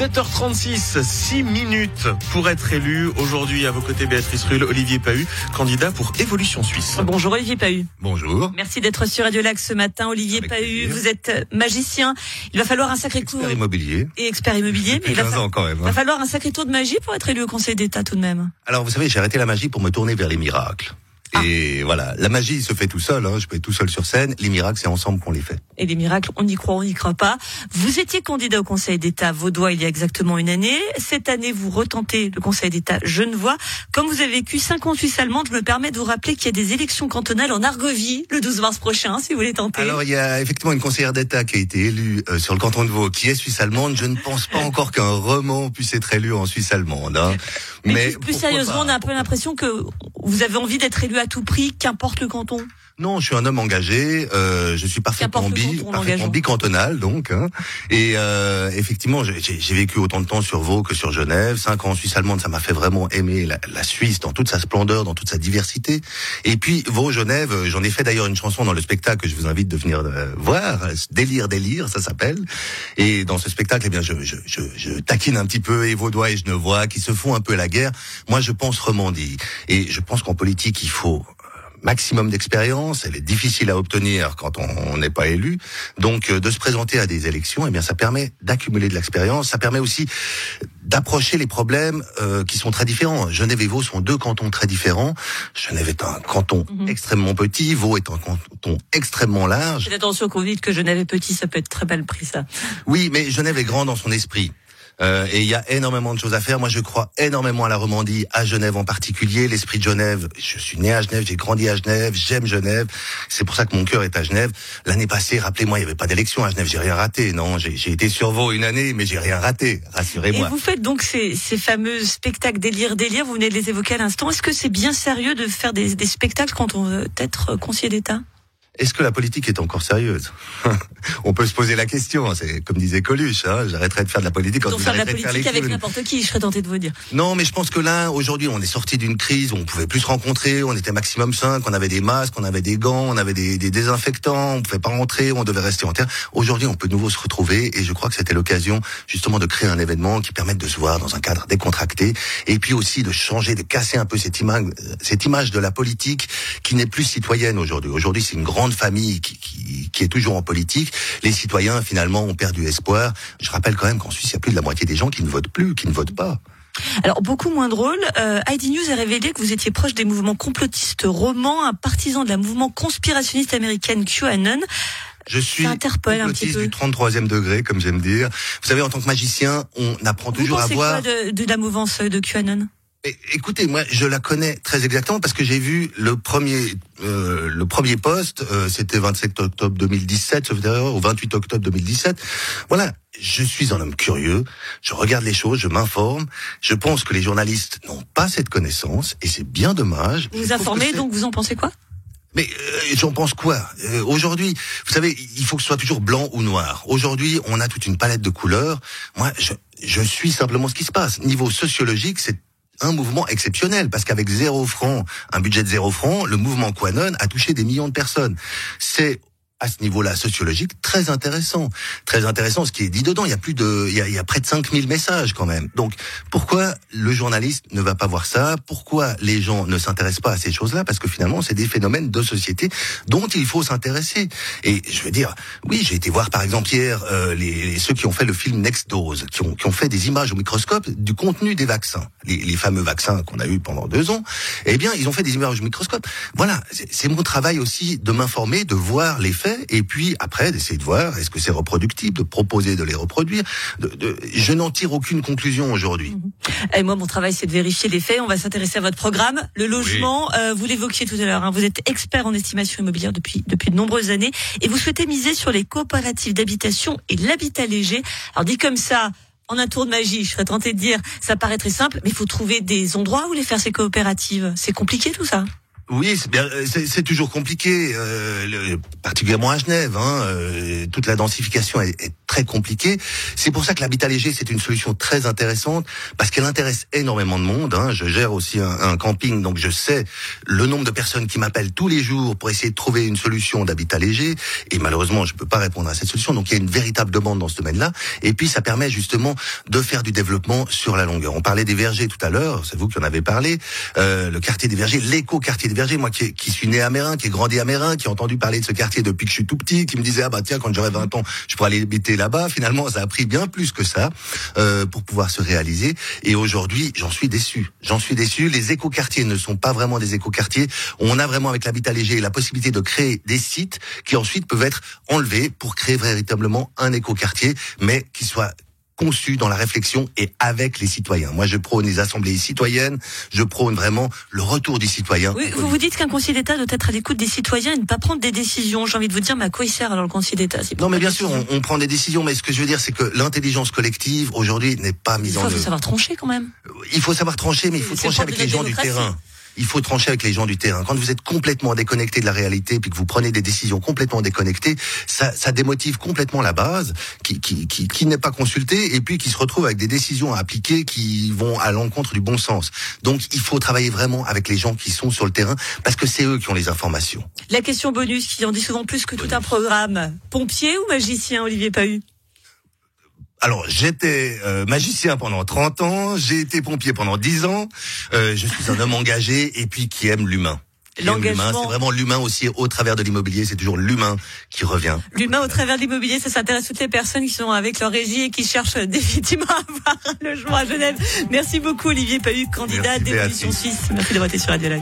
7h36, 6 minutes pour être élu. Aujourd'hui, à vos côtés, Béatrice Rulle, Olivier Pahu, candidat pour Évolution Suisse. Bonjour Olivier Pahu. Bonjour. Merci d'être sur Radio Lac ce matin. Olivier Avec Pahu, plaisir. vous êtes magicien. Il va falloir un sacré coup. Expert immobilier. Et expert immobilier, mais il va, 15 fa- ans quand même. va hein. falloir un sacré tour de magie pour être élu au Conseil d'État tout de même. Alors vous savez, j'ai arrêté la magie pour me tourner vers les miracles. Et voilà, la magie se fait tout seul, hein. je peux être tout seul sur scène, les miracles c'est ensemble qu'on les fait. Et les miracles, on y croit, on n'y croit pas. Vous étiez candidat au Conseil d'État vaudois il y a exactement une année. Cette année, vous retentez le Conseil d'État genevois. Comme vous avez vécu cinq ans en Suisse allemande, je me permets de vous rappeler qu'il y a des élections cantonales en Argovie le 12 mars prochain, si vous voulez tenter. Alors il y a effectivement une conseillère d'État qui a été élue euh, sur le canton de Vaud, qui est suisse allemande. Je ne pense pas encore qu'un roman puisse être élu en Suisse allemande. hein. Mais, plus, sérieusement, pas, on a un peu l'impression que vous avez envie d'être élu à tout prix, qu'importe le canton. Non, je suis un homme engagé. euh, je suis parfaitement, bi, parfaitement l'engageant. bicantonal, donc. hein. Et euh, effectivement, j'ai- vécu autant de temps sur Vaud que sur Genève. Cinq ans en Suisse allemande, ça m'a fait vraiment aimer la, la Suisse dans toute sa splendeur, dans toute sa diversité. Et puis Vaud, Genève, euh, j'en ai fait d'ailleurs une chanson dans le spectacle que je vous invite de venir euh, voir. Délire, délire, ça s'appelle. Et dans ce spectacle, eh bien, je, je, je, je taquine un petit peu et Vaudois et Genevois qui se font un peu la guerre. Moi, je pense Romandie. Et je pense qu'en politique, il faut maximum d'expérience, elle est difficile à obtenir quand on n'est pas élu. Donc euh, de se présenter à des élections, eh bien ça permet d'accumuler de l'expérience, ça permet aussi d'approcher les problèmes euh, qui sont très différents. Genève et Vaud sont deux cantons très différents. Genève est un canton Mhm. extrêmement petit, Vaud est un canton extrêmement large. Faites attention quand vous dites que Genève est petit, ça peut être très mal pris ça. Oui, mais Genève est grand dans son esprit. Euh, et il y a énormément de choses à faire. Moi, je crois énormément à la Romandie, à Genève en particulier. L'esprit de Genève. Je suis né à Genève, j'ai grandi à Genève, j'aime Genève. C'est pour ça que mon cœur est à Genève. L'année passée, rappelez-moi, il n'y avait pas d'élection à Genève. J'ai rien raté. Non, j'ai été sur Vaud une année, mais j'ai rien raté. Et Rassurez-moi. vous faites donc ces, ces fameux spectacles délire, délire, vous venez de les évoquer à l'instant. Est-ce que c'est bien sérieux de faire des, des spectacles quand on veut être conseiller d'État? Est-ce que la politique est encore sérieuse On peut se poser la question. C'est comme disait Coluche. Hein, J'arrêterai de faire de la politique quand faire de la arrêterez de faire politique les avec n'importe qui, je serais tenté de vous dire. Non, mais je pense que là, aujourd'hui, on est sorti d'une crise où on pouvait plus se rencontrer, on était maximum 5, on avait des masques, on avait des gants, on avait des, des désinfectants, on pouvait pas rentrer, on devait rester en terre. Aujourd'hui, on peut de nouveau se retrouver et je crois que c'était l'occasion justement de créer un événement qui permette de se voir dans un cadre décontracté et puis aussi de changer, de casser un peu cette image, cette image de la politique qui n'est plus citoyenne aujourd'hui. Aujourd'hui, c'est une grande famille qui, qui, qui est toujours en politique. Les citoyens, finalement, ont perdu espoir. Je rappelle quand même qu'en Suisse, il y a plus de la moitié des gens qui ne votent plus, qui ne votent pas. Alors, beaucoup moins drôle, euh, ID News a révélé que vous étiez proche des mouvements complotistes romans, un partisan de la mouvement conspirationniste américaine QAnon. Je suis interpelle un petit peu. du 33e degré, comme j'aime dire. Vous savez, en tant que magicien, on apprend Vous toujours à voir. quoi de, de la mouvance de QAnon? Écoutez, moi, je la connais très exactement parce que j'ai vu le premier, euh, le premier poste. euh, C'était 27 octobre 2017, sauf erreur, ou 28 octobre 2017. Voilà. Je suis un homme curieux. Je regarde les choses, je m'informe. Je pense que les journalistes n'ont pas cette connaissance et c'est bien dommage. Vous vous informez, donc vous en pensez quoi? Mais euh, j'en pense quoi? Euh, Aujourd'hui, vous savez, il faut que ce soit toujours blanc ou noir. Aujourd'hui, on a toute une palette de couleurs. Moi, je, je suis simplement ce qui se passe. Niveau sociologique, c'est un mouvement exceptionnel parce qu'avec zéro franc, un budget de zéro franc, le mouvement Quanon a touché des millions de personnes. C'est à ce niveau-là sociologique très intéressant, très intéressant ce qui est dit dedans. Il y a plus de, il y a, il y a près de 5000 messages quand même. Donc pourquoi le journaliste ne va pas voir ça? Pourquoi les gens ne s'intéressent pas à ces choses-là? Parce que finalement, c'est des phénomènes de société dont il faut s'intéresser. Et je veux dire, oui, j'ai été voir par exemple hier euh, les, ceux qui ont fait le film Next Dose, qui ont, qui ont fait des images au microscope du contenu des vaccins, les, les fameux vaccins qu'on a eu pendant deux ans. Eh bien, ils ont fait des images au microscope. Voilà, c'est mon travail aussi de m'informer, de voir les faits, et puis après d'essayer de voir est-ce que c'est reproductible, de proposer de les reproduire. De, de- je n'en tire aucune conclusion aujourd'hui. Et moi, mon travail, c'est de vérifier les faits. On va s'intéresser à votre programme. Le logement, euh, vous l'évoquiez tout à l'heure. hein, vous êtes expert en estimation immobilière depuis depuis de nombreuses années et vous souhaitez miser sur les coopératives d'habitation et l'habitat léger. Alors dit comme ça. En un tour de magie, je serais tentée de dire, ça paraît très simple, mais il faut trouver des endroits où les faire ces coopératives. C'est compliqué tout ça. Oui, euh, c'est toujours compliqué, euh, le, particulièrement à Genève. Hein, euh, toute la densification est, est très compliquée. C'est pour ça que l'habitat léger c'est une solution très intéressante parce qu'elle intéresse énormément de monde. Hein. Je gère aussi un, un, camping, donc je sais le nombre de personnes qui m'appellent tous les jours pour essayer de trouver une solution d'habitat léger. Et malheureusement, je peux pas répondre à cette solution. Donc il y a une véritable demande dans ce domaine-là. Et puis ça permet justement de faire du développement sur la longueur. On parlait des vergers tout à l'heure. C'est vous qui en avez parlé. Euh, le quartier des vergers, l'éco-quartier des moi qui, suis né à Mérin, qui ai grandi à Mérin, qui ai entendu parler de ce quartier depuis que je suis tout petit, qui me disait ah bah tiens quand j'aurai 20 ans, je pourrais aller habiter là-bas. Finalement, ça a pris bien plus que ça euh, pour pouvoir se réaliser. Et aujourd'hui, j'en suis déçu. J'en suis déçu. Les écoquartiers ne sont pas vraiment des écoquartiers. On a vraiment avec l'habitat léger la possibilité de créer des sites qui ensuite peuvent être enlevés pour créer véritablement un écoquartier, mais qui soit conçu dans la réflexion et avec les citoyens. Moi, je prône les assemblées citoyennes, je prône vraiment le retour du citoyen. Oui, vous vous dites qu'un conseiller d'État doit être à l'écoute des citoyens et ne pas prendre des décisions. J'ai envie de vous dire, mais à quoi il sert alors le conseiller d'État Non, mais bien sûr, on, on, prend des décisions, mais ce que je veux dire, c'est que l'intelligence collective aujourd'hui n'est pas mise en œuvre. Il faut savoir trancher quand même. Il faut savoir trancher, mais il faut trancher avec les gens du terrain il faut trancher avec les gens du terrain. Quand vous êtes complètement déconnecté de la réalité, puis que vous prenez des décisions complètement déconnectées, ça, ça démotive complètement la base, qui, qui, qui, qui n'est pas consultée, et puis qui se retrouve avec des décisions à appliquer qui vont à l'encontre du bon sens. Donc il faut travailler vraiment avec les gens qui sont sur le terrain, parce que c'est eux qui ont les informations. La question bonus, qui en dit souvent plus que tout un programme. Pompier ou magicien, Olivier Pahu? Alors, j'étais euh, magicien pendant 30 ans, j'ai été pompier pendant 10 ans, euh, je suis un homme engagé et puis qui aime l'humain. L'engagement, c'est vraiment l'humain aussi au travers de l'immobilier, c'est toujours l'humain qui revient. L'humain au travers de l'immobilier, ça s'intéresse toutes les personnes qui sont avec leur régie et qui cherchent définitivement à avoir un logement à Genève. Merci beaucoup Olivier Pahu, candidat d'évolution suisse. Merci d'avoir été sur Radio.